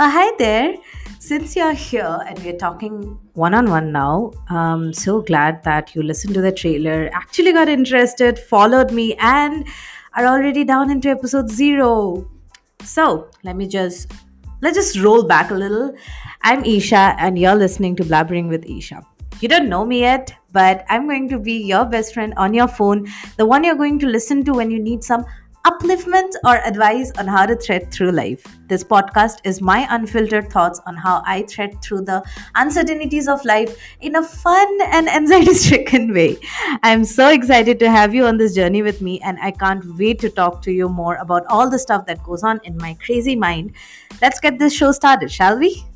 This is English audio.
Uh, hi there. Since you're here and we're talking one on one now, I'm so glad that you listened to the trailer, actually got interested, followed me, and are already down into episode zero. So let me just let's just roll back a little. I'm Isha, and you're listening to Blabbering with Isha. You don't know me yet, but I'm going to be your best friend on your phone, the one you're going to listen to when you need some upliftment or advice on how to thread through life. This podcast is my unfiltered thoughts on how I thread through the uncertainties of life in a fun and anxiety stricken way. I'm so excited to have you on this journey with me, and I can't wait to talk to you more about all the stuff that goes on in my crazy mind. Let's get this show started, shall we?